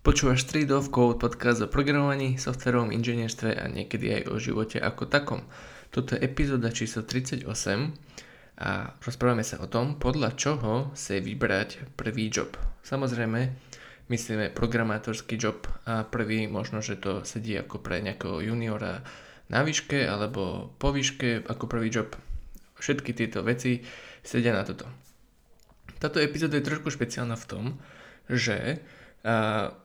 Počúvaš Street of Code, podcast o programovaní, softverovom inžinierstve a niekedy aj o živote ako takom. Toto je epizóda číslo 38 a rozprávame sa o tom, podľa čoho si vybrať prvý job. Samozrejme, myslíme programátorský job a prvý možno, že to sedí ako pre nejakého juniora na výške alebo po výške ako prvý job. Všetky tieto veci sedia na toto. Táto epizóda je trošku špeciálna v tom, že a,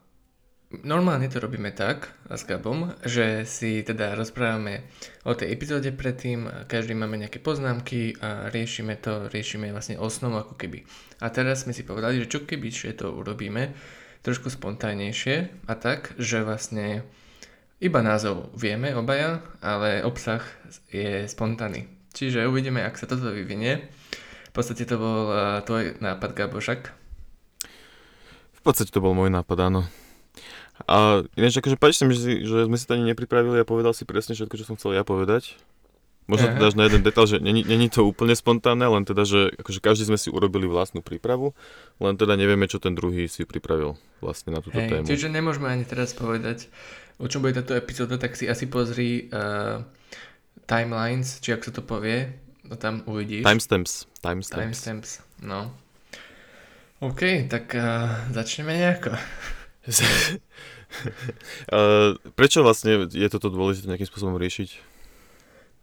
Normálne to robíme tak s Gabom, že si teda rozprávame o tej epizóde predtým, každý máme nejaké poznámky a riešime to, riešime vlastne osnovu ako keby. A teraz sme si povedali, že čo keby že to urobíme trošku spontánnejšie a tak, že vlastne iba názov vieme obaja, ale obsah je spontánny. Čiže uvidíme, ak sa toto vyvinie. V podstate to bol uh, tvoj nápad, Gabošak. V podstate to bol môj nápad, áno. A ináč akože páči sa mi, že, že sme si to ani nepripravili a povedal si presne všetko, čo som chcel ja povedať. Možno teda na jeden detail, že není, není to úplne spontánne, len teda, že akože každý sme si urobili vlastnú prípravu, len teda nevieme, čo ten druhý si pripravil vlastne na túto Hej, tému. Čiže nemôžeme ani teraz povedať, o čom bude táto epizóda, tak si asi pozri uh, timelines, či ak sa to povie, no tam uvidíš. Timestamps. Timestamps. Timestamps, no. OK, tak uh, začneme nejako. uh, prečo vlastne je toto dôležité nejakým spôsobom riešiť?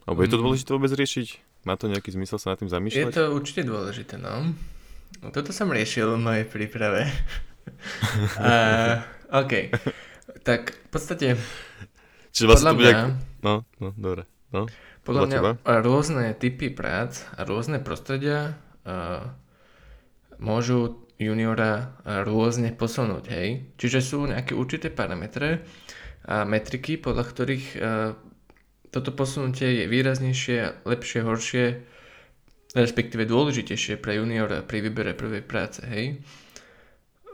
Alebo je to mm. dôležité vôbec riešiť? Má to nejaký zmysel sa nad tým zamýšľať? Je to určite dôležité, no. no toto som riešil v mojej príprave. uh, OK. Tak v podstate... Čiže vlastne podľa mňa... Jak... No, no, dobre. No, podľa, podľa mňa teba? rôzne typy prác a rôzne prostredia uh, môžu juniora rôzne posunúť, hej. Čiže sú nejaké určité parametre a metriky, podľa ktorých uh, toto posunutie je výraznejšie, lepšie, horšie, respektíve dôležitejšie pre juniora pri výbere prvej práce, hej.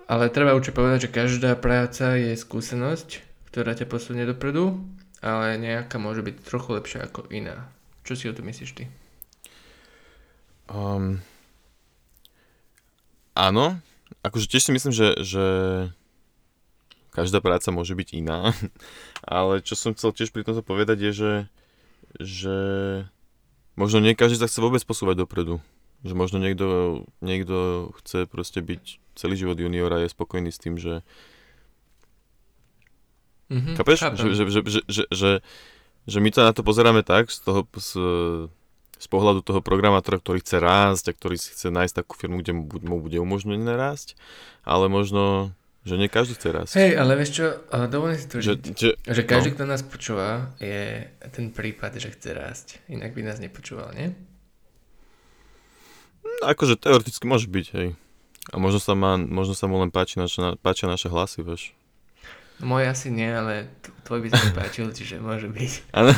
Ale treba určite povedať, že každá práca je skúsenosť, ktorá ťa posunie dopredu, ale nejaká môže byť trochu lepšia ako iná. Čo si o to myslíš ty? Um, áno, akože tiež si myslím, že, že každá práca môže byť iná, ale čo som chcel tiež pri tomto povedať je, že, že možno nie každý sa chce vôbec posúvať dopredu. Že možno niekto, niekto chce proste byť celý život juniora a je spokojný s tým, že mm-hmm, Chápeš? Že, že, že, že, že, že, že my to na to pozeráme tak z toho, z, z pohľadu toho programátora, ktorý chce rásť a ktorý si chce nájsť takú firmu, kde mu bude umožnené rásť, ale možno, že nie každý chce rásť. Hej, ale vieš čo, dovolím si to, že, že, že každý, no. kto nás počúva, je ten prípad, že chce rásť. Inak by nás nepočúval, nie? No, akože teoreticky môže byť, hej. A možno sa, má, možno sa mu len páči naša, páčia naše hlasy, vieš. Môj asi nie, ale tvoj by sa mi páčil, čiže môže byť. Áno.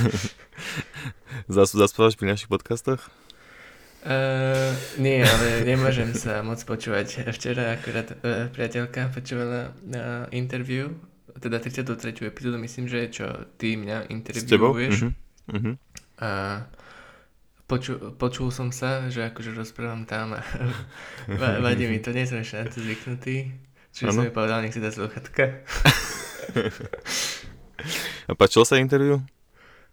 Zas, zaspávaš pri našich podcastoch? Uh, nie, ale nemôžem sa moc počúvať. Včera akurát uh, priateľka počúvala na interview, teda 33. epizódu, myslím, že čo ty mňa interviewuješ. Uh-huh. Uh-huh. A poču, počul som sa, že akože rozprávam tam a vadí mi to, nie som ešte na to zvyknutý. Čiže ano. som mi povedal, nech si dá sluchatka. A páčilo sa interview?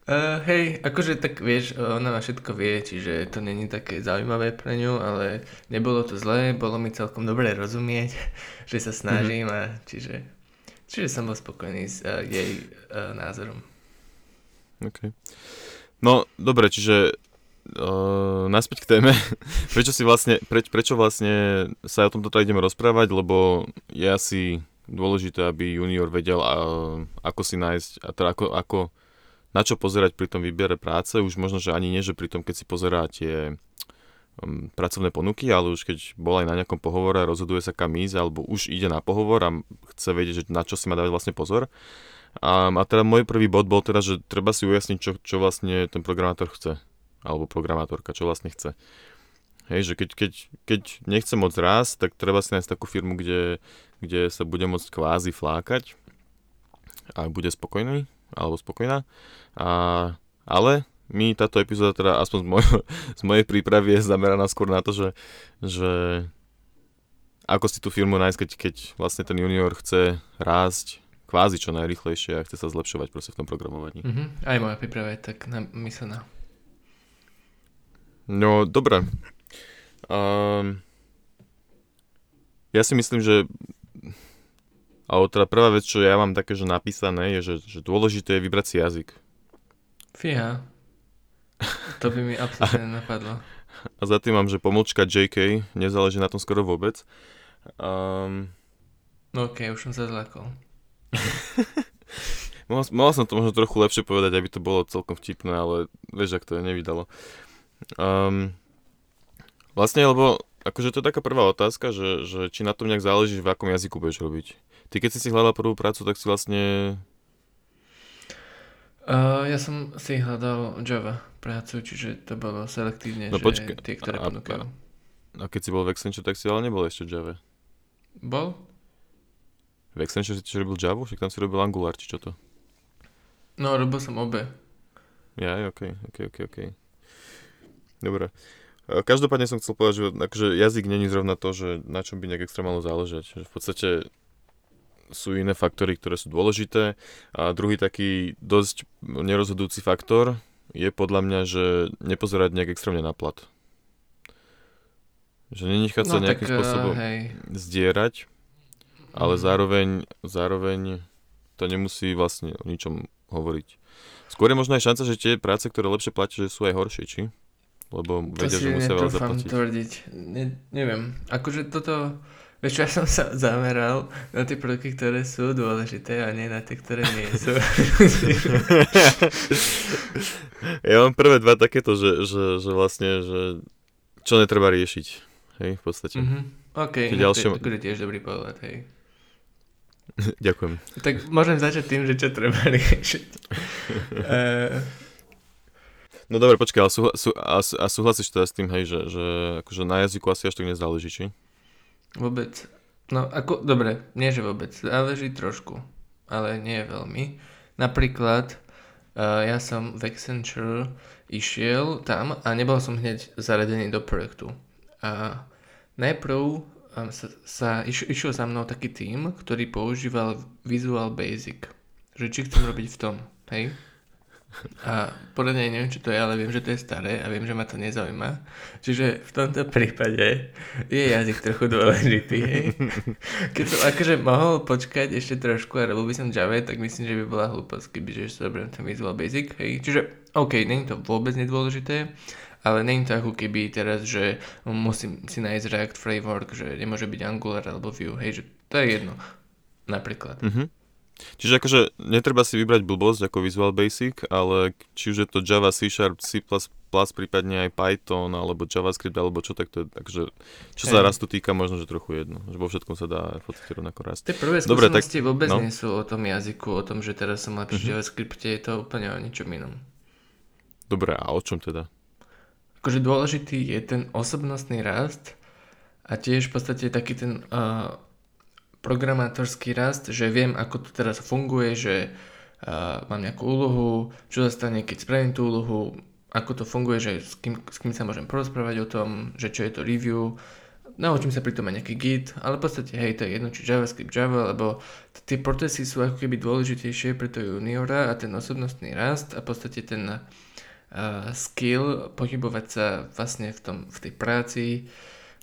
Uh, hej, akože tak vieš, ona ma všetko vie, čiže to není také zaujímavé pre ňu, ale nebolo to zlé, bolo mi celkom dobre rozumieť, že sa snažím mm-hmm. a čiže, čiže som bol spokojný s uh, jej uh, názorom. OK. No, dobre, čiže uh, naspäť k téme. prečo si vlastne, preč, prečo vlastne sa o tomto ideme rozprávať, lebo je asi dôležité, aby junior vedel, ako si nájsť, a teda ako, ako, na čo pozerať pri tom výbere práce, už možno, že ani nie, že pri tom, keď si pozerá tie um, pracovné ponuky, ale už keď bol aj na nejakom pohovore rozhoduje sa kam ísť, alebo už ide na pohovor a chce vedieť, že na čo si má dávať vlastne pozor. A, a teda môj prvý bod bol teda, že treba si ujasniť, čo, čo vlastne ten programátor chce, alebo programátorka, čo vlastne chce. Hej, že keď, keď, keď nechce moc rásť, tak treba si nájsť takú firmu, kde, kde sa bude môcť kvázi flákať a bude spokojný alebo spokojná. A, ale my táto epizóda teda aspoň z, moj, z mojej prípravy je zameraná skôr na to, že, že ako si tú firmu nájsť, keď, keď vlastne ten junior chce rásť kvázi čo najrychlejšie a chce sa zlepšovať proste v tom programovaní. Uh-huh. Aj moja príprava je tak myslená. No, dobre. Um, ja si myslím, že ale teda prvá vec, čo ja mám také, že napísané, je, že, že dôležité je vybrať si jazyk. Fíha. To by mi absolútne napadlo. A za tým mám, že pomlčka JK, nezáleží na tom skoro vôbec. Um, no ok, už som sa zlakol. mohol, mohol som to možno trochu lepšie povedať, aby to bolo celkom vtipné, ale vieš, ak to je nevydalo. Um, vlastne, lebo akože to je taká prvá otázka, že, že či na tom nejak záleží, v akom jazyku budeš robiť. Ty keď si si hľadal prvú prácu, tak si vlastne... Uh, ja som si hľadal Java prácu, čiže to bolo selektívne, no, počka, tie, ktoré a, ponúkajú. A, keď si bol v Accenture, tak si ale nebol ešte Java. Bol? V Accenture si robil Java, však tam si robil Angular, či čo to? No, robil som obe. Ja, ok, ok, ok, ok. Dobre. Každopádne som chcel povedať, že akože jazyk není zrovna to, že na čom by nejak extrémálne záležať. Že v podstate sú iné faktory, ktoré sú dôležité. A druhý taký dosť nerozhodujúci faktor je podľa mňa, že nepozerať nejak extrémne na plat. Že nenechať no, sa nejakým tak, spôsobom hej. zdierať, ale mm. zároveň, zároveň to nemusí vlastne o ničom hovoriť. Skôr je možno aj šanca, že tie práce, ktoré lepšie platia, že sú aj horšie, či? Lebo vedia, že musia veľa zaplatiť. tvrdiť. Ne, neviem. Akože toto... Vieš čo, ja som sa zameral na tie prvky, ktoré sú dôležité a nie na tie, ktoré nie sú. ja mám prvé dva takéto, že, že, že vlastne, že čo netreba riešiť. Hej, v podstate. Mm-hmm. OK, no, ďalšie... to je tiež dobrý pohľad, hej. Ďakujem. Tak môžem začať tým, že čo treba riešiť. uh, No dobre, počkaj, ale súhla, sú, a, a súhlasíš teda s tým, hej, že, že akože na jazyku asi až tak nezáleží, či? Vôbec. No ako, dobre, nie že vôbec, záleží trošku, ale nie veľmi. Napríklad, uh, ja som v Accenture išiel tam a nebol som hneď zaradený do projektu. A najprv um, sa, sa iš, išiel za mnou taký tým, ktorý používal Visual Basic. Že či chcem robiť v tom, hej? A podľa mňa neviem, čo to je, ale viem, že to je staré a viem, že ma to nezaujíma. Čiže v tomto prípade je jazyk trochu dôležitý. Hej. Keď som akože mohol počkať ešte trošku a robil by som Java, tak myslím, že by bola hlúposť, kebyže sa zoberiem ten Visual Basic. Hej. Čiže OK, není to vôbec nedôležité, ale není to ako keby teraz, že musím si nájsť React Framework, že nemôže byť Angular alebo Vue, hej, že to je jedno, napríklad. Mm-hmm. Čiže akože netreba si vybrať blbosť ako Visual Basic, ale či už je to Java, C Sharp, C++, prípadne aj Python, alebo JavaScript, alebo čo, tak to je, takže čo sa rastu týka, možno, že trochu jedno. Že vo všetkom sa dá v podstate rovnako rast. Tie prvé skúsenosti tak, vôbec no? nie sú o tom jazyku, o tom, že teraz som lepší mm-hmm. JavaScript, je to úplne o ničom inom. Dobre, a o čom teda? Akože dôležitý je ten osobnostný rast a tiež v podstate taký ten uh, programátorský rast, že viem, ako to teraz funguje, že uh, mám nejakú úlohu, čo sa stane, keď spravím tú úlohu, ako to funguje, že s kým, s kým sa môžem porozprávať o tom, že čo je to review, naučím sa pritom aj nejaký git, ale v podstate hej, to je jedno, či JavaScript, Java, lebo tie procesy sú ako keby dôležitejšie pre to juniora a ten osobnostný rast a v podstate ten uh, skill pohybovať sa vlastne v, tom, v tej práci,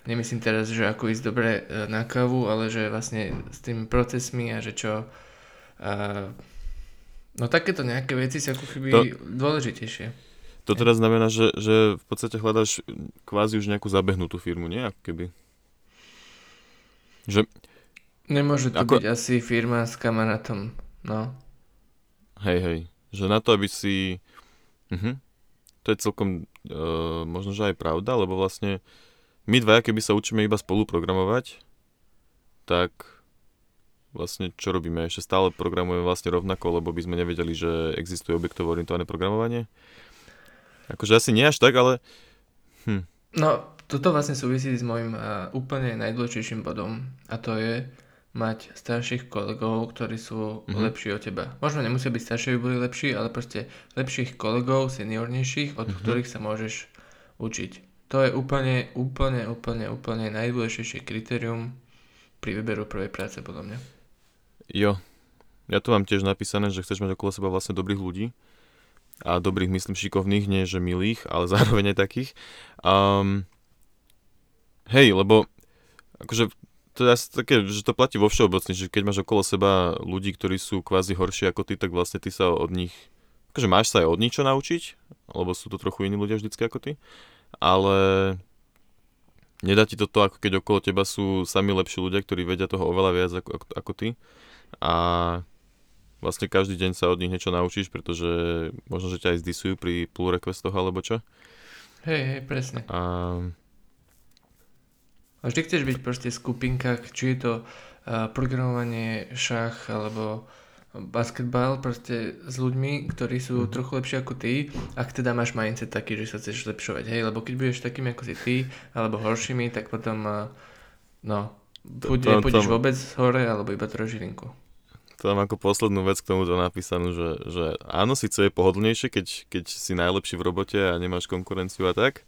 nemyslím teraz, že ako ísť dobre e, na kávu, ale že vlastne s tými procesmi a že čo... Uh, no takéto nejaké veci sú ako keby to, dôležitejšie. To teda znamená, že, že v podstate hľadáš kvázi už nejakú zabehnutú firmu, nie? Ako keby. Že... Nemôže to ako... byť asi firma s kamarátom, no. Hej, hej. Že na to, aby si... Uh-huh. To je celkom uh, možno, že aj pravda, lebo vlastne my dvaja, keby sa učíme iba spolu programovať, tak vlastne čo robíme? Ešte stále programujeme vlastne rovnako, lebo by sme nevedeli, že existuje objektovo orientované programovanie. Akože asi nie až tak, ale... Hm. No, toto vlastne súvisí s môjim uh, úplne najdôležitejším bodom a to je mať starších kolegov, ktorí sú mm-hmm. lepší od teba. Možno nemusia byť starší, aby boli lepší, ale proste lepších kolegov, seniornejších, od mm-hmm. ktorých sa môžeš učiť. To je úplne, úplne, úplne, úplne najdôležitejšie kritérium pri výberu prvej práce, podľa mňa. Jo. Ja tu mám tiež napísané, že chceš mať okolo seba vlastne dobrých ľudí. A dobrých, myslím, šikovných, nie že milých, ale zároveň aj takých. Um, hej, lebo akože to je také, že to platí vo všeobecne, že keď máš okolo seba ľudí, ktorí sú kvázi horší ako ty, tak vlastne ty sa od nich, akože máš sa aj od nich naučiť, lebo sú to trochu iní ľudia vždycky ako ty, ale nedá ti to to, ako keď okolo teba sú sami lepší ľudia, ktorí vedia toho oveľa viac ako, ako, ako ty a vlastne každý deň sa od nich niečo naučíš, pretože možno, že ťa aj zdisujú pri pull requestoch alebo čo. Hej, hej, presne. A a vždy chceš byť proste v skupinkách, či je to uh, programovanie, šach alebo basketbal proste s ľuďmi, ktorí sú mm. trochu lepšie ako ty, ak teda máš mindset taký, že sa chceš zlepšovať, hej, lebo keď budeš takým ako si ty, alebo horšími, tak potom, uh, no, buď nepôjdeš vôbec hore, alebo iba trožilinku. To mám ako poslednú vec k tomuto napísanú, že, že áno, síce je pohodlnejšie, keď, keď si najlepší v robote a nemáš konkurenciu a tak,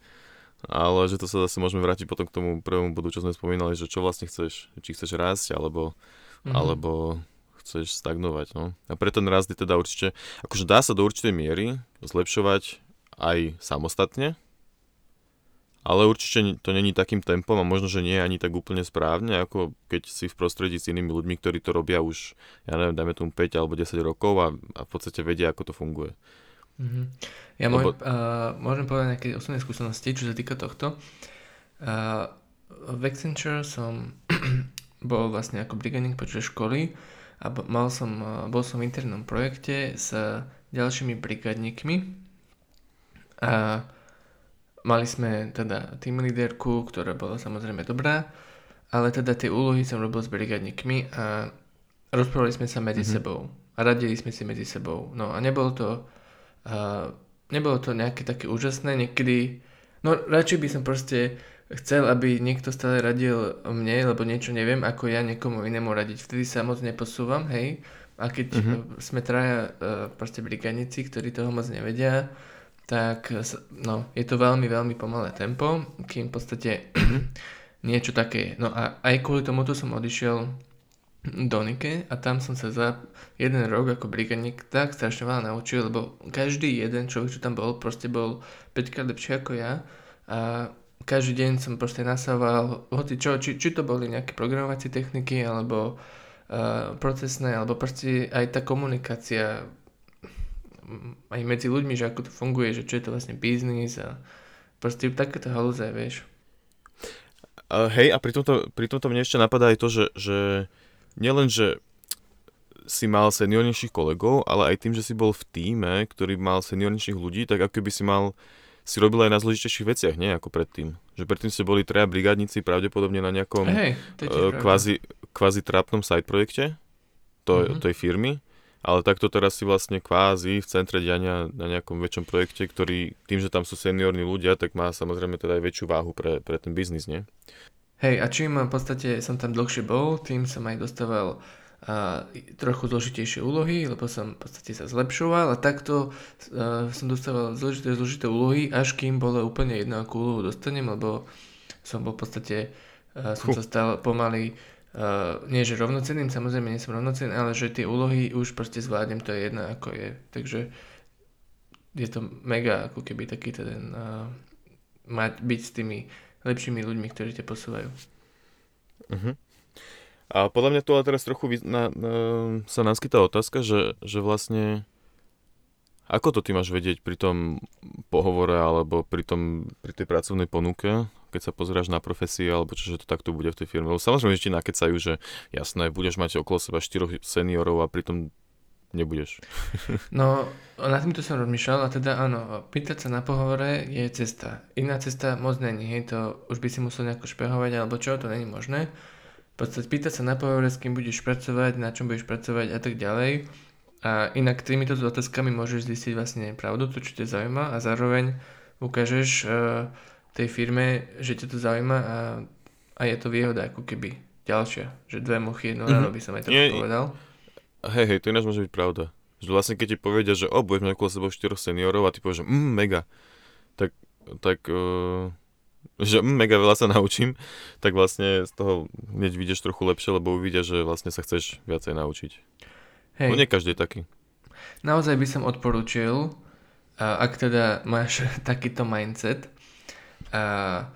ale že to sa zase môžeme vrátiť potom k tomu prvému bodu, čo sme spomínali, že čo vlastne chceš, či chceš rásť, alebo, mm-hmm. alebo chceš stagnovať. No. A pre ten rast je teda určite, akože dá sa do určitej miery zlepšovať aj samostatne, ale určite to není takým tempom a možno, že nie je ani tak úplne správne, ako keď si v prostredí s inými ľuďmi, ktorí to robia už, ja neviem, dajme tomu 5 alebo 10 rokov a, a v podstate vedia, ako to funguje. Mm-hmm. Ja Lebo... môžem, uh, môžem povedať nejaké osobné skúsenosti, čo sa týka tohto. Uh, v Accenture som bol vlastne ako brigadník počas školy a mal som, uh, bol som v internom projekte s ďalšími brigadníkmi a mali sme teda team leaderku, ktorá bola samozrejme dobrá, ale teda tie úlohy som robil s brigadníkmi a rozprávali sme sa medzi mm-hmm. sebou a radili sme si medzi sebou. No a nebolo to a nebolo to nejaké také úžasné, niekedy, no radšej by som proste chcel, aby niekto stále radil mne, lebo niečo neviem, ako ja niekomu inému radiť. Vtedy sa moc neposúvam, hej. A keď uh-huh. sme traja uh, proste brigadníci, ktorí toho moc nevedia, tak no, je to veľmi, veľmi pomalé tempo, kým v podstate niečo také je. No a aj kvôli tomuto som odišiel Donike a tam som sa za jeden rok ako brigadník tak strašne veľa naučil, lebo každý jeden človek, čo tam bol, proste bol 5 krát lepšie ako ja a každý deň som proste nasával, hoci čo, či, či to boli nejaké programovacie techniky alebo uh, procesné, alebo proste aj tá komunikácia aj medzi ľuďmi, že ako to funguje, že čo je to vlastne biznis a proste takéto halúze, vieš. Uh, hej, a pri tomto, pri tomto mne ešte napadá aj to, že, že nielen, že si mal seniornejších kolegov, ale aj tým, že si bol v týme, ktorý mal seniornejších ľudí, tak ako by si mal si robil aj na zložitejších veciach, nie ako predtým. Že predtým ste boli traja brigádnici pravdepodobne na nejakom hey, uh, kvázi, kvázi trápnom side projekte to, mm-hmm. tej firmy, ale takto teraz si vlastne kvázi v centre diania na nejakom väčšom projekte, ktorý tým, že tam sú seniorní ľudia, tak má samozrejme teda aj väčšiu váhu pre, pre ten biznis, nie? Hej, a čím v podstate som tam dlhšie bol, tým som aj dostával a, trochu zložitejšie úlohy, lebo som v podstate sa zlepšoval a takto a, som dostával zložité, zložité úlohy, až kým bolo úplne jedno, akú úlohu dostanem, lebo som bol v podstate, a, som sa stal pomaly, a, nie že rovnocenným, samozrejme nie som rovnocenný, ale že tie úlohy už proste zvládnem, to je jedno ako je. Takže je to mega ako keby taký ten, a, mať, byť s tými lepšími ľuďmi, ktorí ťa posúvajú. Uh-huh. A podľa mňa tu ale teraz trochu na, na, sa naskytá otázka, že, že vlastne ako to ty máš vedieť pri tom pohovore alebo pri, tom, pri tej pracovnej ponuke, keď sa pozráš na profesie alebo čo, že to takto bude v tej firme? Lebo samozrejme, že ti nakecajú, že jasné, budeš mať okolo seba štyroch seniorov a pritom nebudeš. No, na týmto som rozmýšľal a teda áno, pýtať sa na pohovore je cesta. Iná cesta moc není, hej, to už by si musel nejako špehovať alebo čo, to není možné. V podstate pýtať sa na pohovore, s kým budeš pracovať, na čom budeš pracovať a tak ďalej. A inak týmito otázkami môžeš zistiť vlastne pravdu, to čo ťa zaujíma a zároveň ukážeš uh, tej firme, že ťa to zaujíma a, a je to výhoda ako keby ďalšia, že dve muchy jedno mm-hmm. by som aj tak povedal. Hej, hej, to ináč môže byť pravda. Že vlastne keď ti povedia, že o, budeš mať okolo sebou 4 seniorov a ty povieš, že mm, mega, tak, tak uh, že mm, mega veľa sa naučím, tak vlastne z toho hneď vidieš trochu lepšie, lebo uvidia, že vlastne sa chceš viacej naučiť. Hej. No nie každý je taký. Naozaj by som odporúčil, ak teda máš takýto mindset, a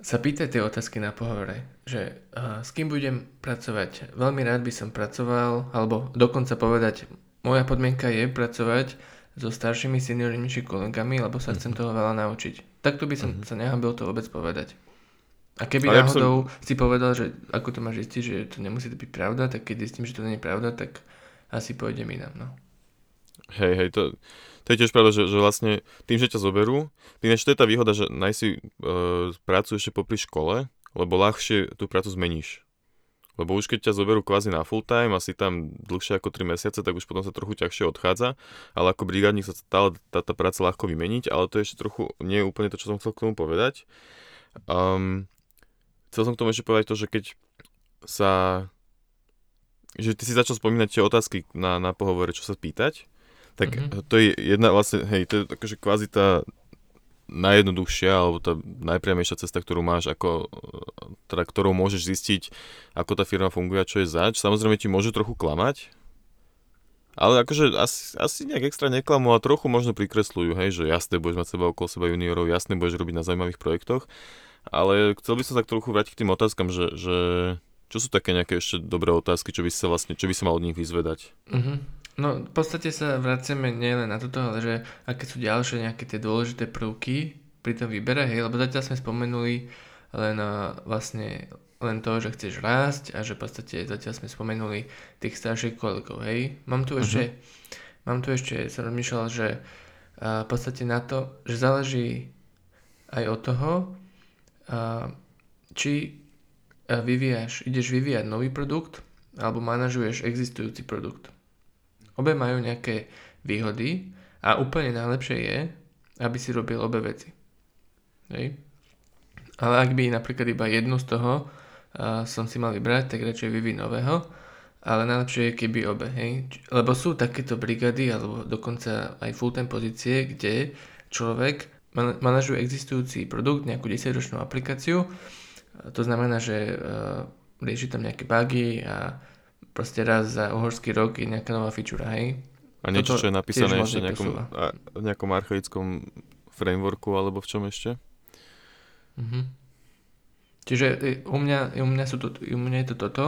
sa pýtaj tie otázky na pohovore, že uh, s kým budem pracovať. Veľmi rád by som pracoval, alebo dokonca povedať, moja podmienka je pracovať so staršími seniornými kolegami, lebo sa chcem toho veľa naučiť. Takto by som uh-huh. sa nehambil to vôbec povedať. A keby Ale náhodou som... si povedal, že ako to máš zistiť, že to nemusí to byť pravda, tak keď zistím, že to nie je pravda, tak asi pôjdem inám, no. Hej, hej, to, to je tiež pravda, že, že vlastne tým, že ťa zoberú, tým, že to je tá výhoda, že najsi uh, prácu ešte popri škole, lebo ľahšie tú prácu zmeníš. Lebo už keď ťa zoberú kvázi na full time, asi tam dlhšie ako 3 mesiace, tak už potom sa trochu ťažšie odchádza, ale ako brigádnik sa stále tá, tá práca ľahko vymeniť, ale to je ešte trochu nie je úplne to, čo som chcel k tomu povedať. Um, chcel som k tomu ešte povedať to, že keď sa že ty si začal spomínať tie otázky na, na pohovore, čo sa pýtať, tak mm-hmm. to je jedna vlastne, hej, to je akože kvázi tá najjednoduchšia alebo tá najpriamejšia cesta, ktorú máš, ako, teda, ktorou môžeš zistiť, ako tá firma funguje a čo je zač. Samozrejme ti môže trochu klamať, ale akože asi, asi nejak extra neklamú a trochu možno prikresľujú, hej, že jasne budeš mať seba okolo seba juniorov, jasne budeš robiť na zaujímavých projektoch, ale chcel by som sa trochu vrátiť k tým otázkam, že, že čo sú také nejaké ešte dobré otázky, čo by sa vlastne, čo by sa mal od nich vyzvedať? Mm-hmm. No v podstate sa vraciame nielen na toto, ale že aké sú ďalšie nejaké tie dôležité prvky pri tom výbere, hej, lebo zatiaľ sme spomenuli len uh, vlastne len to, že chceš rásť a že v podstate zatiaľ sme spomenuli tých starších kolegov, hej. Mám tu uh-huh. ešte, mám tu ešte, som rozmýšľal, že uh, v podstate na to, že záleží aj od toho, uh, či vyvíjaš, ideš vyvíjať nový produkt alebo manažuješ existujúci produkt. Obe majú nejaké výhody a úplne najlepšie je, aby si robil obe veci. Hej. Ale ak by napríklad iba jednu z toho uh, som si mal vybrať, tak radšej vyvíj nového, ale najlepšie je keby obe, hej. Lebo sú takéto brigady, alebo dokonca aj full-time pozície, kde človek man- manažuje existujúci produkt, nejakú 10-ročnú aplikáciu, to znamená, že uh, rieši tam nejaké bugy a proste raz za uhorský rok je nejaká nová feature, hej? A niečo, Toto čo je napísané ešte v nejakom, a, nejakom archaickom frameworku, alebo v čom ešte? Mhm. Čiže e, u mňa, u, mňa sú to, u mňa je to toto,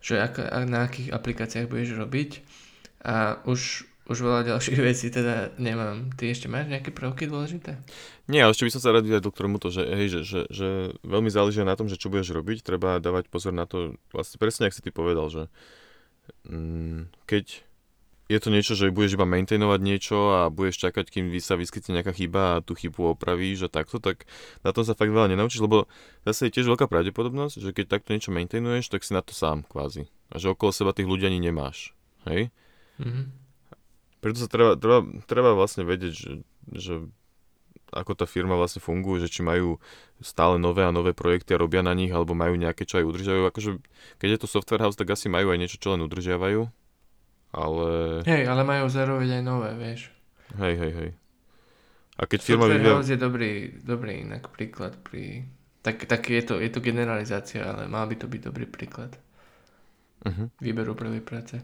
že ak na akých aplikáciách budeš robiť a už, už veľa ďalších vecí teda nemám. Ty ešte máš nejaké prvky dôležité? Nie, ale ešte by som sa rád vyjadil k tomu to, že, hej, že, že, že veľmi záleží na tom, že čo budeš robiť. Treba dávať pozor na to, vlastne presne, ak si ty povedal, že Mm, keď je to niečo, že budeš iba maintainovať niečo a budeš čakať, kým sa vyskytne nejaká chyba a tú chybu opravíš a takto, tak na tom sa fakt veľa nenaučíš, lebo zase je tiež veľká pravdepodobnosť, že keď takto niečo maintainuješ, tak si na to sám kvázi. A že okolo seba tých ľudí ani nemáš. Hej? Mm-hmm. Preto sa treba, treba, treba vlastne vedieť, že, že ako tá firma vlastne funguje, že či majú stále nové a nové projekty a robia na nich, alebo majú nejaké, čo aj udržiavajú. Akože, keď je to software house, tak asi majú aj niečo, čo len udržiavajú. Ale... Hej, ale majú zároveň aj nové, vieš. Hej, hej, hej. A keď firma software vyvia... house je dobrý, dobrý inak príklad pri... Tak, tak je, to, je to generalizácia, ale mal by to byť dobrý príklad. Uh-huh. Výberu prvej práce.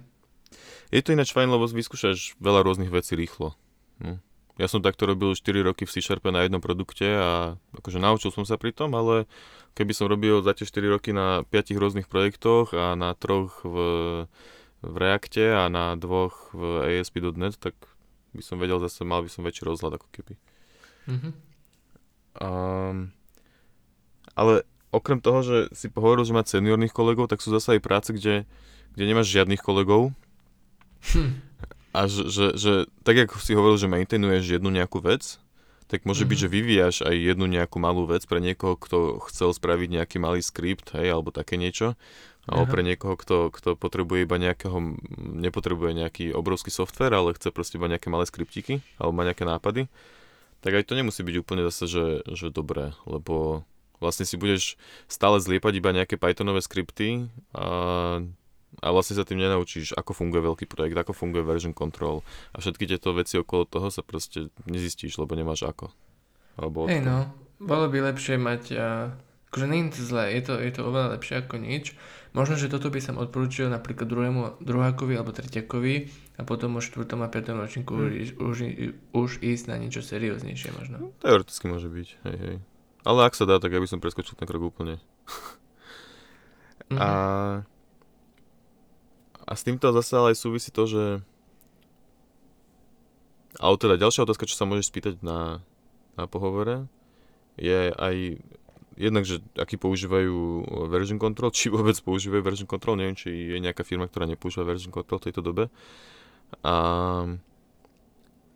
Je to ináč fajn, lebo vyskúšaš veľa rôznych vecí rýchlo. Hm. Ja som takto robil 4 roky v C-Sharpe na jednom produkte a akože naučil som sa pri tom, ale keby som robil za tie 4 roky na 5 rôznych projektoch a na troch v, v Reacte a na dvoch v ASP.NET, tak by som vedel zase, mal by som väčší rozhľad ako keby. Mm-hmm. Um, ale okrem toho, že si pohovoril, že mať seniorných kolegov, tak sú zase aj práce, kde, kde nemáš žiadnych kolegov. Hm a že, že, že tak ako si hovoril, že maintainuješ jednu nejakú vec, tak môže mm-hmm. byť, mhm. že vyvíjaš aj jednu nejakú malú vec pre niekoho, kto chcel spraviť nejaký malý skript, hej, alebo také niečo. Alebo pre niekoho, kto, kto potrebuje iba nejakého, nepotrebuje nejaký obrovský software, ale chce proste iba nejaké malé skriptiky, alebo má nejaké nápady. Tak aj to nemusí byť úplne zase, že, že dobré, lebo vlastne si budeš stále zliepať iba nejaké Pythonové skripty a a vlastne sa tým nenaučíš, ako funguje veľký projekt, ako funguje version control a všetky tieto veci okolo toho sa proste nezistíš, lebo nemáš ako. Alebo Hej no, bolo by lepšie mať, uh, akože nie je to zlé, je to, je to oveľa lepšie ako nič. Možno, že toto by som odporúčil napríklad druhému, druhákovi alebo tretiakovi a potom o štvrtom a piatom ročníku hmm. už, už, už ísť na niečo serióznejšie možno. Teoreticky môže byť, hej, hej. Ale ak sa dá, tak ja by som preskočil ten krok úplne. mm-hmm. A a s týmto zase aj súvisí to, že... Ale teda ďalšia otázka, čo sa môžeš spýtať na, na pohovore, je aj jednak, že aký používajú version control, či vôbec používajú version control, neviem, či je nejaká firma, ktorá nepoužíva version control v tejto dobe. A,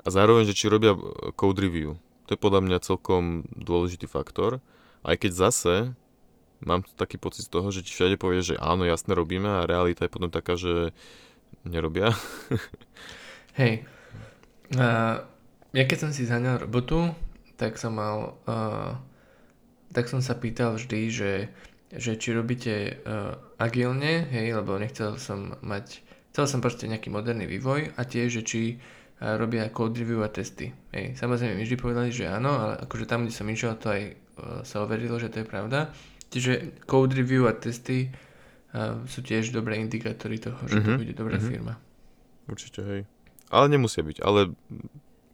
a zároveň, že či robia code review. To je podľa mňa celkom dôležitý faktor. Aj keď zase mám taký pocit z toho, že ti všade povie, že áno, jasne robíme a realita je potom taká, že nerobia. Hej. Uh, ja keď som si zaňal robotu, tak som mal, uh, tak som sa pýtal vždy, že, že či robíte uh, agilne, hej, lebo nechcel som mať, chcel som proste nejaký moderný vývoj a tiež, že či uh, robia code review a testy. Hej. Samozrejme mi vždy povedali, že áno, ale akože tam, kde som išiel, to aj uh, sa overilo, že to je pravda. Čiže code review a testy uh, sú tiež dobré indikátory toho, že mm-hmm. to mhm. bude dobrá mm-hmm. firma. Určite, hej. Ale nemusia byť, ale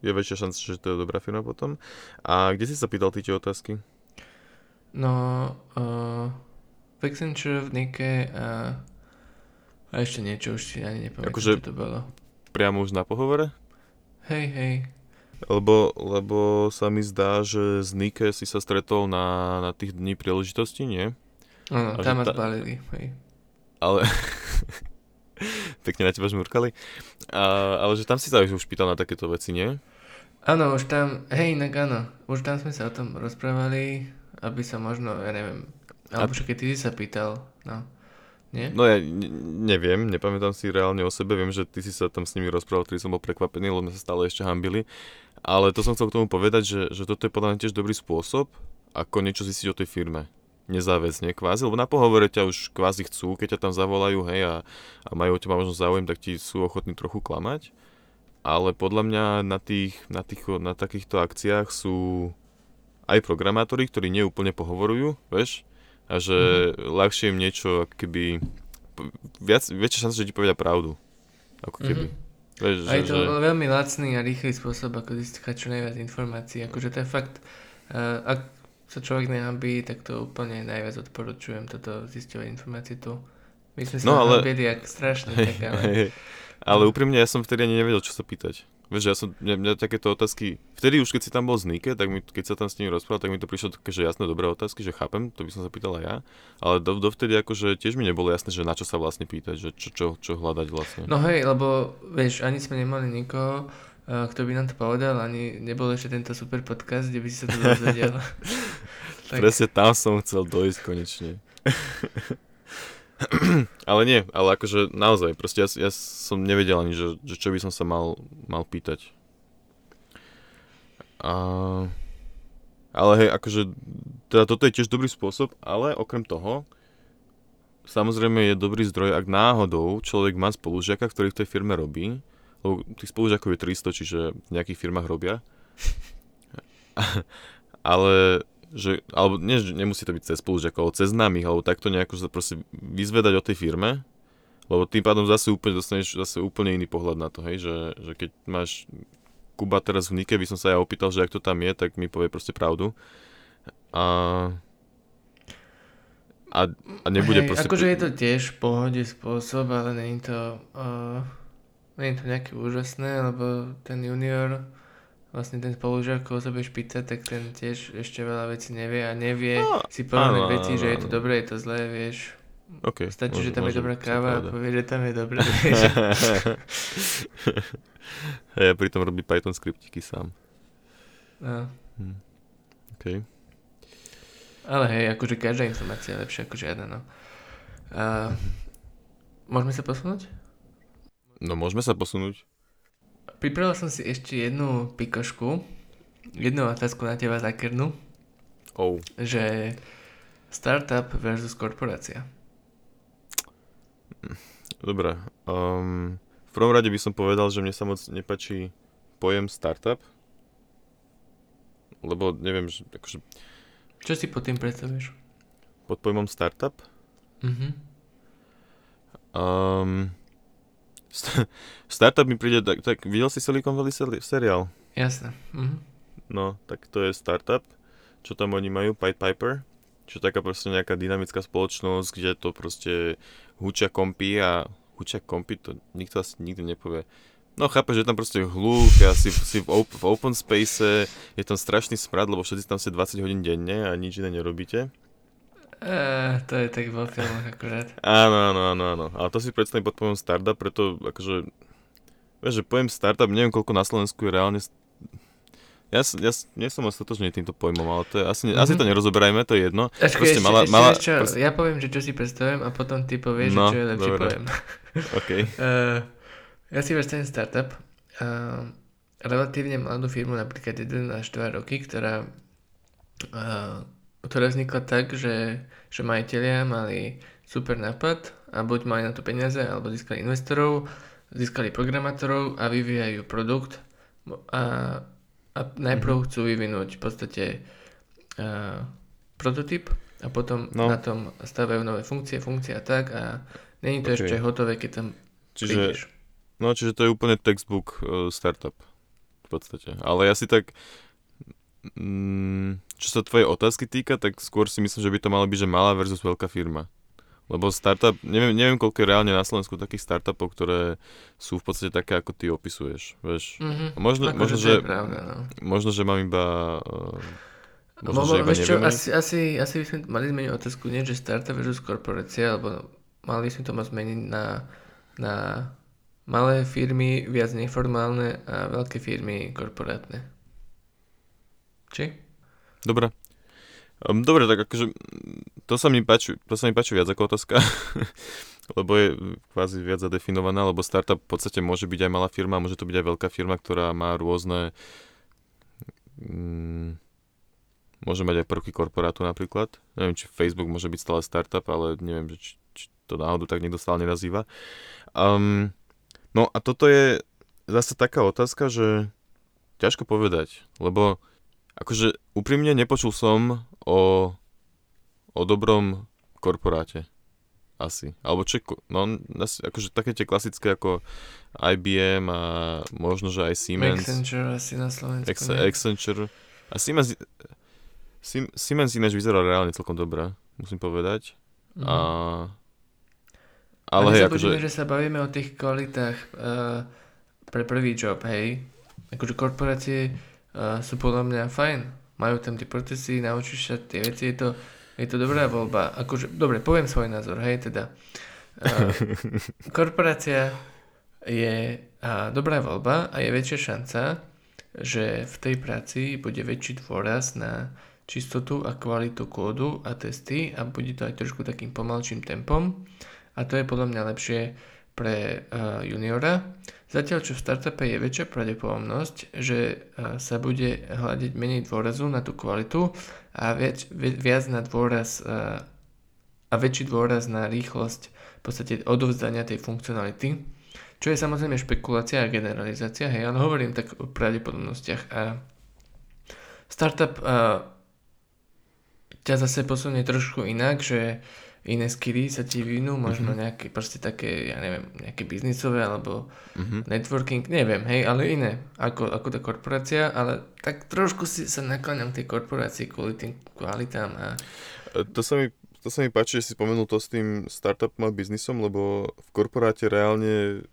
je väčšia šanca, že to je dobrá firma potom. A kde si sa pýtal ty tie otázky? No, uh, v Accenture, v Nike a, a ešte niečo, už si ani nepamätám, akože čo to bolo. Priamo už na pohovore? Hej, hej. Lebo, lebo sa mi zdá, že z Nike si sa stretol na, na tých dní príležitosti, nie? Áno, tam ma ta... zbalili, hej. Ale... Pekne na teba žmurkali. A, ale že tam si sa už pýtal na takéto veci, nie? Áno, už tam, hej, inak áno, už tam sme sa o tom rozprávali, aby sa možno, ja neviem, alebo A... keď ty si sa pýtal, no. Nie? No ja neviem, nepamätám si reálne o sebe, viem, že ty si sa tam s nimi rozprával, ktorý som bol prekvapený, lebo sme sa stále ešte hambili. Ale to som chcel k tomu povedať, že, že toto je podľa mňa tiež dobrý spôsob, ako niečo zistiť o tej firme. Nezáväzne kvázi, lebo na pohovore ťa už kvázi chcú, keď ťa tam zavolajú, hej, a, a majú o teba možno záujem, tak ti sú ochotní trochu klamať. Ale podľa mňa na, tých, na, tých, na takýchto akciách sú aj programátori, ktorí neúplne pohovorujú, vieš, a že mm-hmm. ľahšie im niečo, keby, viac, väčšia šanca, že ti povedia pravdu, ako keby. Mm-hmm. Vieš, a je to že... veľmi lacný a rýchly spôsob, ako získať čo najviac informácií. Akože to je fakt, uh, ak sa človek nehambí, tak to úplne najviac odporúčujem, toto zisťovať informácie tu. My sme sa no, ale... hambili jak strašne, tak ale... ale úprimne, ja som vtedy ani nevedel, čo sa pýtať. Vieš, ja som, mňa, mňa takéto otázky, vtedy už keď si tam bol z Nike, tak mi, keď sa tam s nimi rozprával, tak mi to prišlo také, že jasné, dobré otázky, že chápem, to by som sa pýtal aj ja, ale do, dovtedy akože tiež mi nebolo jasné, že na čo sa vlastne pýtať, že čo, čo, čo hľadať vlastne. No hej, lebo vieš, ani sme nemali nikoho, uh, kto by nám to povedal, ani nebol ešte tento super podcast, kde by si sa to dozvedel. tak... Presne tam som chcel dojsť konečne. ale nie, ale akože naozaj, proste ja, ja som nevedel ani, že, že čo by som sa mal, mal pýtať. A... Ale hej, akože, teda toto je tiež dobrý spôsob, ale okrem toho, samozrejme je dobrý zdroj, ak náhodou človek má spolužiaka, ktorý v tej firme robí, lebo tých spolužiakov je 300, čiže v nejakých firmách robia. ale že, alebo nie, nemusí to byť cez spolužiakov, ale cez známych, alebo takto nejako sa proste vyzvedať o tej firme, lebo tým pádom zase úplne dostaneš zase úplne iný pohľad na to, hej, že, že keď máš Kuba teraz v Nike, by som sa ja opýtal, že ak to tam je, tak mi povie proste pravdu. A, a, a nebude hej, proste... Akože je to tiež v pohode spôsob, ale je to, uh, je to nejaké úžasné, lebo ten junior vlastne ten spolužiak, koho sa budeš pýtať, tak ten tiež ešte veľa vecí nevie a nevie no, si povedať veci, že je to dobré, je to zlé, vieš. Okay, Stačí, môže, že tam môže, je dobrá káva a povie, že tam je dobré, a ja pritom robí Python skriptiky sám. No. Hm. OK. Ale hej, akože každá informácia je lepšia ako žiadna, no. A, môžeme sa posunúť? No môžeme sa posunúť. Pripravil som si ešte jednu pikošku, jednu otázku na teba zakernú. Oh. Že startup versus korporácia. Dobre. Um, v prvom rade by som povedal, že mne sa moc nepačí pojem startup. Lebo neviem, že, akože, Čo si pod tým predstavuješ? Pod pojmom startup? Mhm. Um, startup mi príde, tak, tak videl si Silicon Valley seri- seriál? Jasné. Mhm. No, tak to je startup, čo tam oni majú, Pied Piper, čo taká proste nejaká dynamická spoločnosť, kde to proste hučia kompy a hučia kompy, to nikto asi nikdy nepovie. No chápeš, že tam proste hluk a si, si v, op- v open space, je tam strašný smrad, lebo všetci tam ste 20 hodín denne a nič iné nerobíte. Uh, to je tak vo filmoch akurát. Áno, áno, áno, áno. Ale to si predstavím pod pojmom startup, preto akože, vieš, že pojem startup, neviem koľko na Slovensku je reálne ja, ja nie som stotožný týmto pojmom, ale to je, asi, mm-hmm. asi to nerozoberajme, to je jedno. Ačkej, ešte, malá, ešte, ešte, proste... Ja poviem, že čo si predstavujem a potom ty povieš, no, čo je lepší dobre. pojem. okay. uh, ja si predstavím startup, uh, relatívne mladú firmu, napríklad 1 až 2 roky, ktorá, uh, ktorá vznikla tak, že, že majiteľia mali super nápad a buď mali na to peniaze, alebo získali investorov, získali programátorov a vyvíjajú produkt a, a najprv mm-hmm. chcú vyvinúť v podstate uh, prototyp a potom no. na tom stavajú nové funkcie, funkcie a tak a není to okay. ešte hotové, keď tam Čiže prídeš. No, čiže to je úplne textbook uh, startup v podstate. Ale ja si tak, mm, čo sa tvojej otázky týka, tak skôr si myslím, že by to malo byť, že malá versus veľká firma. Lebo startup, neviem, neviem koľko je reálne na Slovensku takých startupov, ktoré sú v podstate také, ako ty opisuješ. Vieš. Mm-hmm. Možno, ako možno, že, pravda, no. možno, že mám iba... Uh, možno, Mo, že iba čo, asi, asi, asi by sme mali zmeniť otázku, nie že startup versus korporácia, alebo mali sme to mať zmeniť na, na malé firmy viac neformálne a veľké firmy korporátne. Či? Dobre. Um, dobre, tak akože to sa mi páči, to sa mi páči viac ako otázka, lebo je kvázi viac zadefinovaná, lebo startup v podstate môže byť aj malá firma, môže to byť aj veľká firma, ktorá má rôzne mm, môže mať aj prvky korporátu napríklad. Neviem, či Facebook môže byť stále startup, ale neviem, či, či to náhodou tak niekto stále nenazýva. Um, No a toto je zase taká otázka, že ťažko povedať, lebo akože úprimne nepočul som o, o dobrom korporáte. Asi. Alebo čo, no akože také tie klasické ako IBM a možno, že aj Siemens. Accenture asi na Slovensku. Ex- Accenture. A Siemens, Siemens ináč vyzeral reálne celkom dobré, musím povedať. Mm-hmm. A ale hej, akože... že sa bavíme o tých kvalitách uh, pre prvý job, hej. Akože korporácie uh, sú podľa mňa fajn. Majú tam tie procesy, naučíš sa tie veci, je to, je to dobrá voľba. Akože, dobre, poviem svoj názor, hej, teda. Uh, korporácia je uh, dobrá voľba a je väčšia šanca, že v tej práci bude väčší dôraz na čistotu a kvalitu kódu a testy a bude to aj trošku takým pomalším tempom a to je podľa mňa lepšie pre uh, juniora. Zatiaľ, čo v startupe je väčšia pravdepodobnosť, že uh, sa bude hľadiť menej dôrazu na tú kvalitu a viac, viac na dôraz uh, a väčší dôraz na rýchlosť v podstate odovzdania tej funkcionality, čo je samozrejme špekulácia a generalizácia, hej, ale hovorím tak o pravdepodobnostiach. A startup uh, ťa zase posunie trošku inak, že iné skilly sa ti vyvinú, možno mm-hmm. nejaké proste také, ja neviem, nejaké biznisové alebo mm-hmm. networking, neviem, hej, ale iné ako, ako tá korporácia, ale tak trošku si sa nakláňam tej korporácii kvôli tým kvalitám a... E, to sa mi to sa mi páči, že si spomenul to s tým startupom a biznisom, lebo v korporáte reálne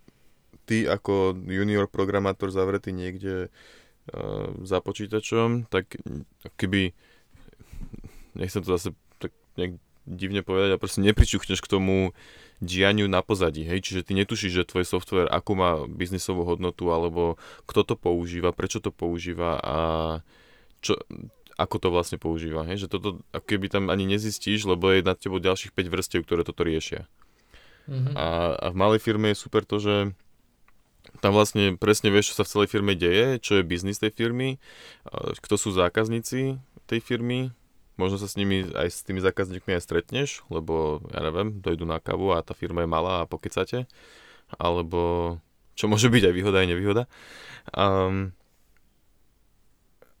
ty ako junior programátor zavretý niekde uh, za počítačom, tak keby nechcem to zase tak nejak divne povedať a proste nepričuchneš k tomu dianiu na pozadí, hej, čiže ty netušíš, že tvoj software akú má biznisovú hodnotu, alebo kto to používa, prečo to používa a čo, ako to vlastne používa, hej, že toto ako keby tam ani nezistíš, lebo je nad tebou ďalších 5 vrstiev, ktoré toto riešia. Mm-hmm. A, a v malej firme je super to, že tam vlastne presne vieš, čo sa v celej firme deje, čo je biznis tej firmy, kto sú zákazníci tej firmy, možno sa s nimi aj s tými zákazníkmi aj stretneš, lebo ja neviem, dojdu na kávu a tá firma je malá a pokecate, alebo čo môže byť aj výhoda, aj nevýhoda. Um,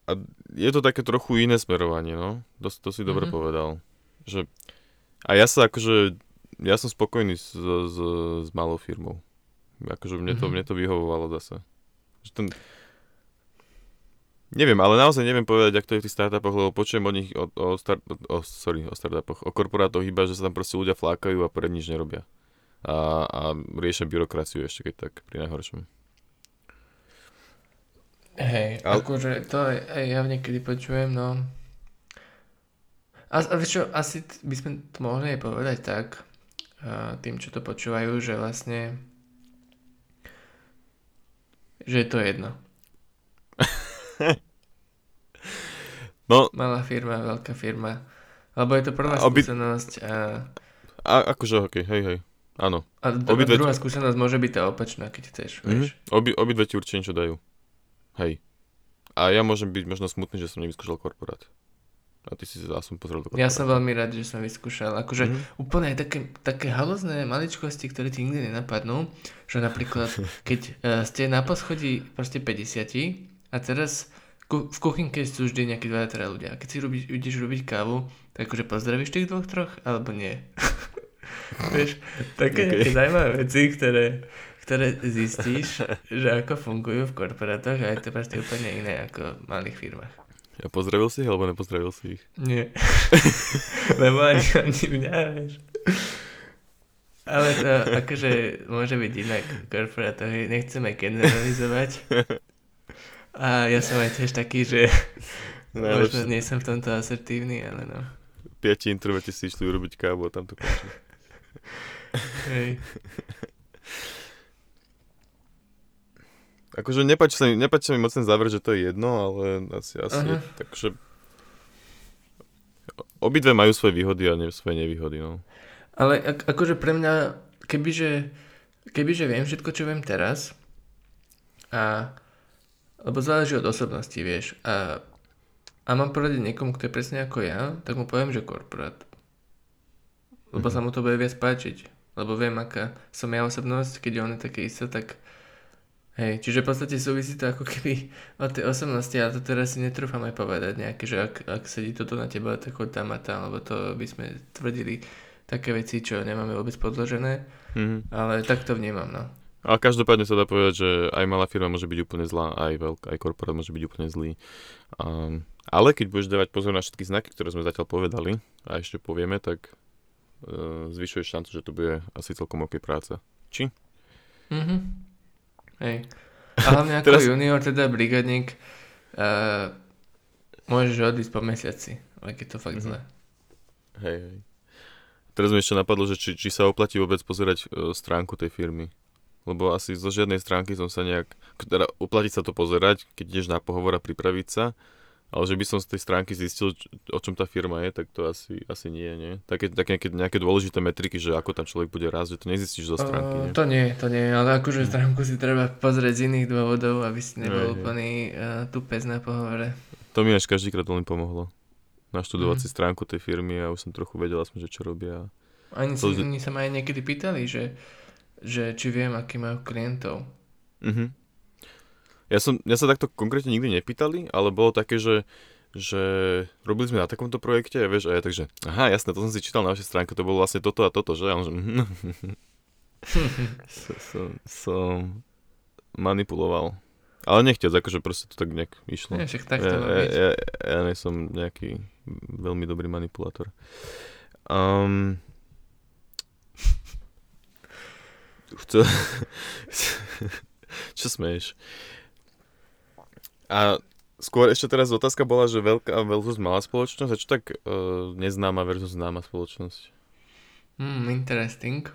a je to také trochu iné smerovanie, no. To, to si dobre Mhm. povedal. Že, a ja sa akože, ja som spokojný s, s, s malou firmou. Akože mne to, Mhm. mne to vyhovovalo zase. Že ten, neviem, ale naozaj neviem povedať, ak to je v tých startupoch, lebo počujem o nich, o, o, start, o, sorry, o startupoch, o korporátoch iba, že sa tam proste ľudia flákajú a pred nič nerobia. A, a riešia byrokraciu ešte keď tak, pri najhoršom. Hej, Ale- akože to aj, aj ja niekedy počujem, no. A, a čo, asi by sme to mohli aj povedať tak, tým, čo to počúvajú, že vlastne že je to jedno. No, Malá firma, veľká firma. Lebo je to prvá A obi- skúsenosť a, a akože, okej, hej, hej, áno. a d- Obidve- druhá skúsenosť môže byť tá opačná, keď chceš, vieš. Mhm. Obi, obidve ti určite niečo dajú. Hej. A ja môžem byť možno smutný, že som nevyskúšal korporát. A ty si sa aspoň pozrel do Ja korporátu. som veľmi rád, že som vyskúšal. Akože Mhm. úplne aj také, také halozné maličkosti, ktoré ti nikdy nenapadnú, že napríklad, keď uh, ste na poschodí proste 50 a teraz v kuchynke sú vždy nejakí dva teda ľudia. A keď si robíš, ideš robiť kávu, tak akože pozdravíš tých dvoch, troch, alebo nie. Vieš, také Ok. okay. zaujímavé veci, ktoré, ktoré zistíš, že ako fungujú v korporátoch a je to proste úplne iné ako v malých firmách. Ja pozdravil si ich, alebo nepozdravil si ich? Nie. Lebo ani, ani mňa, vieš. Ale to akože môže byť inak hej, nechceme generalizovať. A ja som aj tiež taký, že možno nie som v tomto asertívny, ale no. Piati introverti si išli urobiť kávu a tam to končí. Hej. Akože nepáči sa, mi- nepáči sa mi moc ten záver, že to je jedno, ale asi, asi Aha. takže... Obidve majú svoje výhody a ne, svoje nevýhody, no. Ale ak, akože pre mňa, kebyže, kebyže viem všetko, čo viem teraz, a, lebo záleží od osobnosti, vieš, a, a mám poradiť niekomu, kto je presne ako ja, tak mu poviem, že korporát. Lebo Mhm. sa mu to bude viac páčiť. Lebo viem, aká som ja osobnosť, keď on je také isté, tak hej, čiže v podstate súvisí to ako keby od tej osobnosti, ale to teraz si netrúfam aj povedať nejaké, že ak, ak sedí toto na teba, tak choď tam a tam, lebo to by sme tvrdili také veci, čo nemáme vôbec podložené, Mhm. ale tak to vnímam, no. Ale každopádne sa dá povedať, že aj malá firma môže byť úplne zlá, aj veľká, aj korporát môže byť úplne zlý. Um, ale keď budeš dávať pozor na všetky znaky, ktoré sme zatiaľ povedali a ešte povieme, tak uh, zvyšuješ šancu, že to bude asi celkom ok práca. Mhm. Hej. A hlavne ako Teraz- junior, teda brigadník, uh, môžeš odísť po mesiaci, ale keď to fakt Mhm. zle. Hej, hej. Teraz mi ešte napadlo, že či, či sa oplatí vôbec pozerať uh, stránku tej firmy. Lebo asi zo žiadnej stránky som sa nejak... Teda oplatí sa to pozerať, keď ideš na pohovor a pripraviť sa, ale že by som z tej stránky zistil, o čom tá firma je, tak to asi, asi nie, nie? Také, také nejaké, nejaké dôležité metriky, že ako tam človek bude rásť, že to nezistíš zo stránky, Uh, nie? to nie, to nie, ale akože stránku si treba pozrieť z iných dôvodov, aby si nebol úplný uh, tupec na pohovore. To mi až každýkrát veľmi pomohlo. Naštudovať Mhm. si stránku tej firmy a už som trochu vedel aspoň, že čo robia. Oni, To- oni sa ma aj niekedy pýtali, že, že či viem, aký majú klientov. Mhm. Ja som, ja sa takto konkrétne nikdy nepýtali, ale bolo také, že, že robili sme na takomto projekte a vieš, a ja takže, aha, jasné, to som si čítal na vašej stránke, to bolo vlastne toto a toto, že? A on, že mhm. som, som, som manipuloval. Ale nechtiac, akože proste to tak nejak išlo. Nie, však tak ja, to ja, ja, ja nie som nejaký veľmi dobrý manipulátor. Um, chcel... Čo smeješ? A skôr ešte teraz otázka bola, že veľká versus malá spoločnosť, a čo tak uh, neznáma versus známa spoločnosť? Hmm, interesting.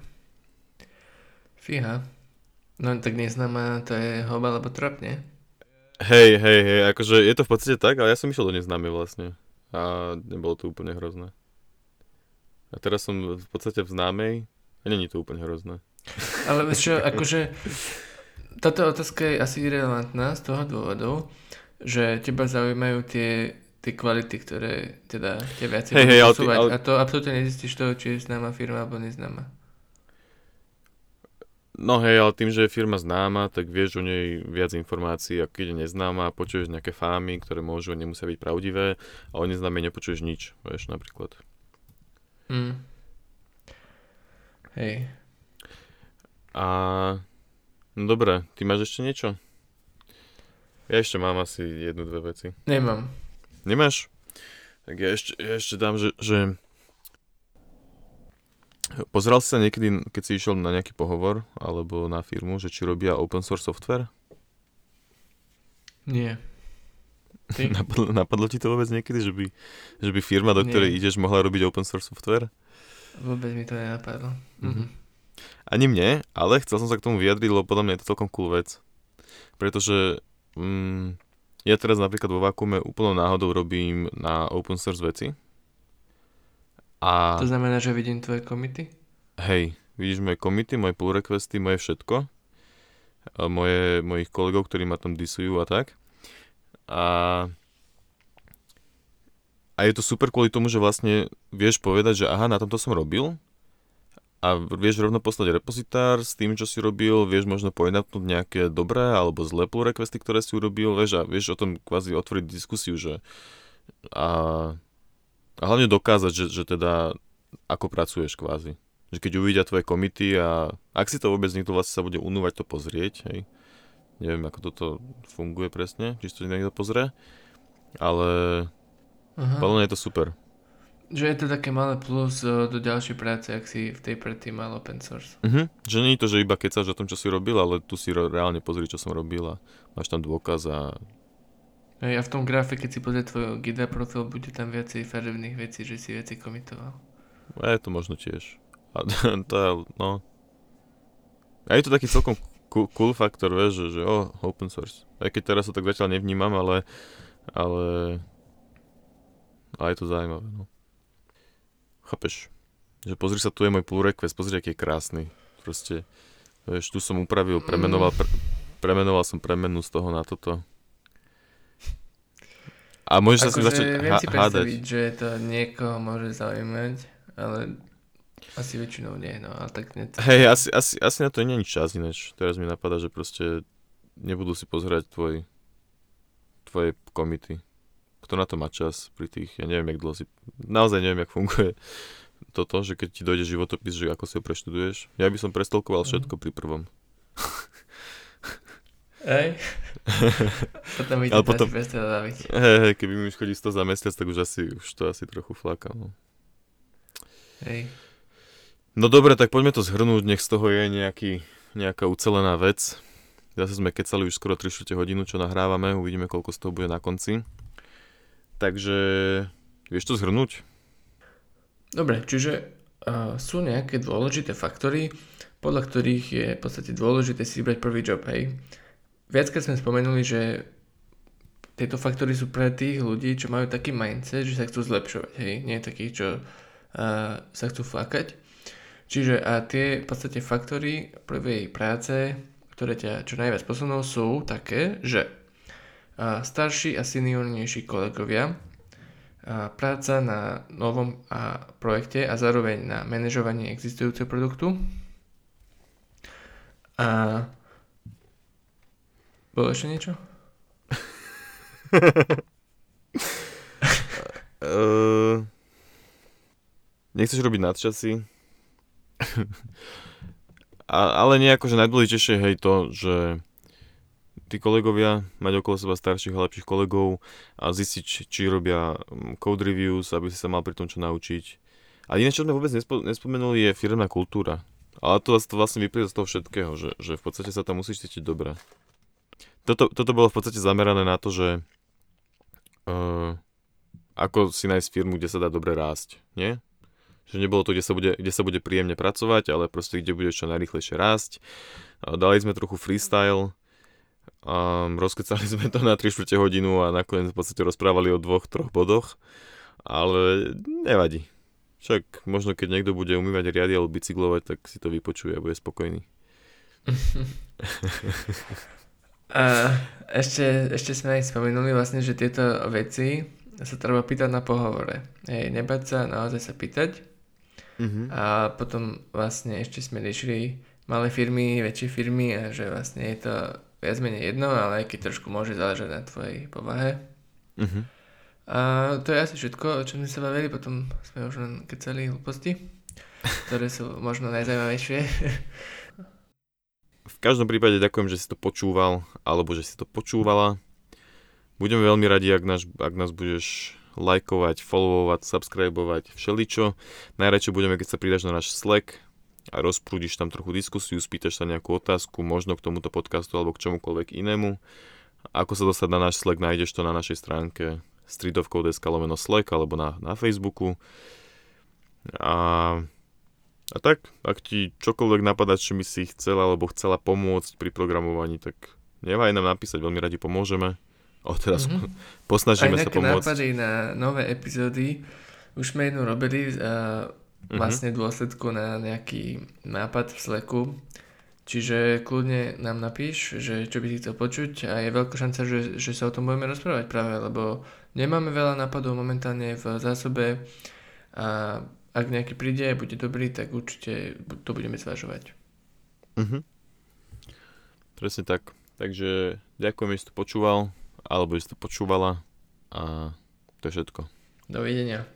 Fíha. No tak neznáma, to je hob alebo trop, nie? Hej, hej, hej, akože je to v podstate tak, ale ja som išiel do neznámej vlastne. A nebolo to úplne hrozné. A teraz som v podstate v známej a není to úplne hrozné. Ale vieš čo, akože táto otázka je asi irrelevantná z toho dôvodu, že teba zaujímajú tie, tie kvality, ktoré teda ťa viacej budú hej, ale ty- ale- A to absolútne nezistíš toho, či je známa firma alebo neznáma. No hej, ale tým, že je firma známa, tak vieš o nej viac informácií, ako keď je neznáma, počuješ nejaké fámy, ktoré môžu nemusia byť pravdivé a o neznámej nepočuješ nič, vieš, napríklad. Mm. Hej. A... No dobré, ty máš ešte niečo? Ja ešte mám asi jednu, dve veci. Nemám. Nemáš? Tak ja ešte, ja ešte dám, že, že Pozeral si sa niekedy, keď si išiel na nejaký pohovor alebo na firmu, že či robia open source software? Nie. Ty? Napadlo, napadlo ti to vôbec niekedy, že by, že by firma, do ktorej Nie. ideš, mohla robiť open source software? Vôbec mi to nenapadlo. Mm-hmm. Ani mne, ale chcel som sa k tomu vyjadriť, lebo podľa mňa je to celkom cool vec. Pretože mm, ja teraz napríklad vo Vakuume úplnou náhodou robím na open source veci, a... To znamená, že vidím tvoje komity? Hej, vidíš moje komity, moje pull requesty, moje všetko. Moje, mojich kolegov, ktorí ma tam disujú a tak. A, a je to super kvôli tomu, že vlastne vieš povedať, že aha, na tomto som robil a vieš rovno poslať repozitár s tým, čo si robil, vieš možno pojednatnúť nejaké dobré alebo zlé pull requesty, ktoré si urobil, vieš, a vieš o tom kvázi otvoriť diskusiu, že a a hlavne dokázať, že, že teda ako pracuješ kvázi. Že keď uvidia tvoje komity a ak si to vôbec niekto vlastne sa bude unúvať to pozrieť, hej. Neviem, ako toto funguje presne, či si to niekto pozrie, ale podľa mňa je to super. Že je to také malé plus do ďalšej práce, ak si v tej predtým mal open source. Uh-huh. Že nie je to, že iba keď sa o tom, čo si robil, ale tu si reálne pozri, čo som robil a máš tam dôkaz a Hej, a v tom grafe, keď si pozrie tvoj Gida profil, bude tam viacej farebných vecí, že si veci komitoval. A je to možno tiež. A to je, no... A je to taký celkom cool, cool faktor, vieš, že, že oh, open source. Aj keď teraz to tak zatiaľ nevnímam, ale... Ale... A je to zaujímavé, no. Chápeš? Že pozri sa, tu je môj pull request, pozri, aký je krásny. Proste, vieš, tu som upravil, premenoval, pre, premenoval som premenu z toho na toto. A môžeš sa si začať viem si hádať. že to niekoho môže zaujímať, ale asi väčšinou nie, no ale tak nie. Hej, asi, asi, asi na to nie je nič čas ináč. Teraz mi napadá, že proste nebudú si pozerať tvoj, tvoje komity. Kto na to má čas pri tých, ja neviem, jak dlho si, naozaj neviem, jak funguje toto, že keď ti dojde životopis, že ako si ho preštuduješ. Ja by som prestolkoval mhm. všetko mm. pri prvom. Hej. potom to potom, baviť. Hej, hej, keby mi už chodí 100 za mesiac, tak už asi, už to asi trochu fláka. No. Hej. No dobre, tak poďme to zhrnúť, nech z toho je nejaký, nejaká ucelená vec. Zase sme kecali už skoro 3 hodinu, čo nahrávame, uvidíme, koľko z toho bude na konci. Takže, vieš to zhrnúť? Dobre, čiže uh, sú nejaké dôležité faktory, podľa ktorých je v podstate dôležité si vybrať prvý job, hej viackrát sme spomenuli, že tieto faktory sú pre tých ľudí, čo majú taký mindset, že sa chcú zlepšovať, hej, nie takých, čo uh, sa chcú flakať. Čiže a tie v podstate faktory prvej práce, ktoré ťa čo najviac posunú, sú také, že starší a seniornejší kolegovia, práca na novom projekte a zároveň na manažovanie existujúceho produktu a bolo ešte niečo? uh, nechceš robiť nadčasy? A, ale nie že najdôležitejšie hej to, že tí kolegovia, mať okolo seba starších a lepších kolegov a zistiť, či, robia mm, code reviews, aby si sa mal pri tom čo naučiť. A iné, čo sme vôbec nespo, nespomenuli, je firmná kultúra. Ale to, to vlastne vyplýva z toho všetkého, že, že v podstate sa tam musíš cítiť dobre toto, toto bolo v podstate zamerané na to, že uh, ako si nájsť firmu, kde sa dá dobre rásť, nie? Že nebolo to, kde sa bude, kde sa bude príjemne pracovať, ale proste kde bude čo najrychlejšie rásť. Uh, dali sme trochu freestyle, um, rozkecali sme to na 3 čtvrte hodinu a nakoniec v podstate rozprávali o dvoch, troch bodoch, ale nevadí. Však možno keď niekto bude umývať riady alebo bicyklovať, tak si to vypočuje a bude spokojný. Ešte, ešte sme aj spomenuli vlastne, že tieto veci sa treba pýtať na pohovore. Hej, nebať sa, naozaj sa pýtať. Mm-hmm. A potom vlastne ešte sme riešili malé firmy, väčšie firmy a že vlastne je to viac menej jedno, ale aj keď trošku môže záležať na tvojej povahe. Uh-huh. A to je asi všetko, o čom sme sa bavili, potom sme už len kecali hlúposti, ktoré sú možno najzaujímavejšie. V každom prípade ďakujem, že si to počúval, alebo že si to počúvala. Budeme veľmi radi, ak nás, ak nás budeš lajkovať, followovať, subscribovať, všeličo. Najradšej budeme, keď sa pridaš na náš Slack a rozprúdiš tam trochu diskusiu, spýtaš sa nejakú otázku, možno k tomuto podcastu alebo k čomukoľvek inému. Ako sa dostať na náš Slack, nájdeš to na našej stránke stridovkou.desk lomeno Slack alebo na, na Facebooku. A, a tak, ak ti čokoľvek napadá, čo by si chcela alebo chcela pomôcť pri programovaní, tak nevaj nám napísať, veľmi radi pomôžeme. O, teraz mm-hmm. posnažíme Aj sa pomôcť. nápady na nové epizódy. Už sme jednu robili uh, vlastne dôsledku na nejaký nápad v Slacku. Čiže kľudne nám napíš, že čo by si chcel počuť a je veľká šanca, že, že sa o tom budeme rozprávať práve, lebo nemáme veľa nápadov momentálne v zásobe a ak nejaký príde a bude dobrý, tak určite to budeme zvažovať. Mhm. Presne tak. Takže ďakujem, že si to počúval alebo si to počúvala a to je všetko. Dovidenia.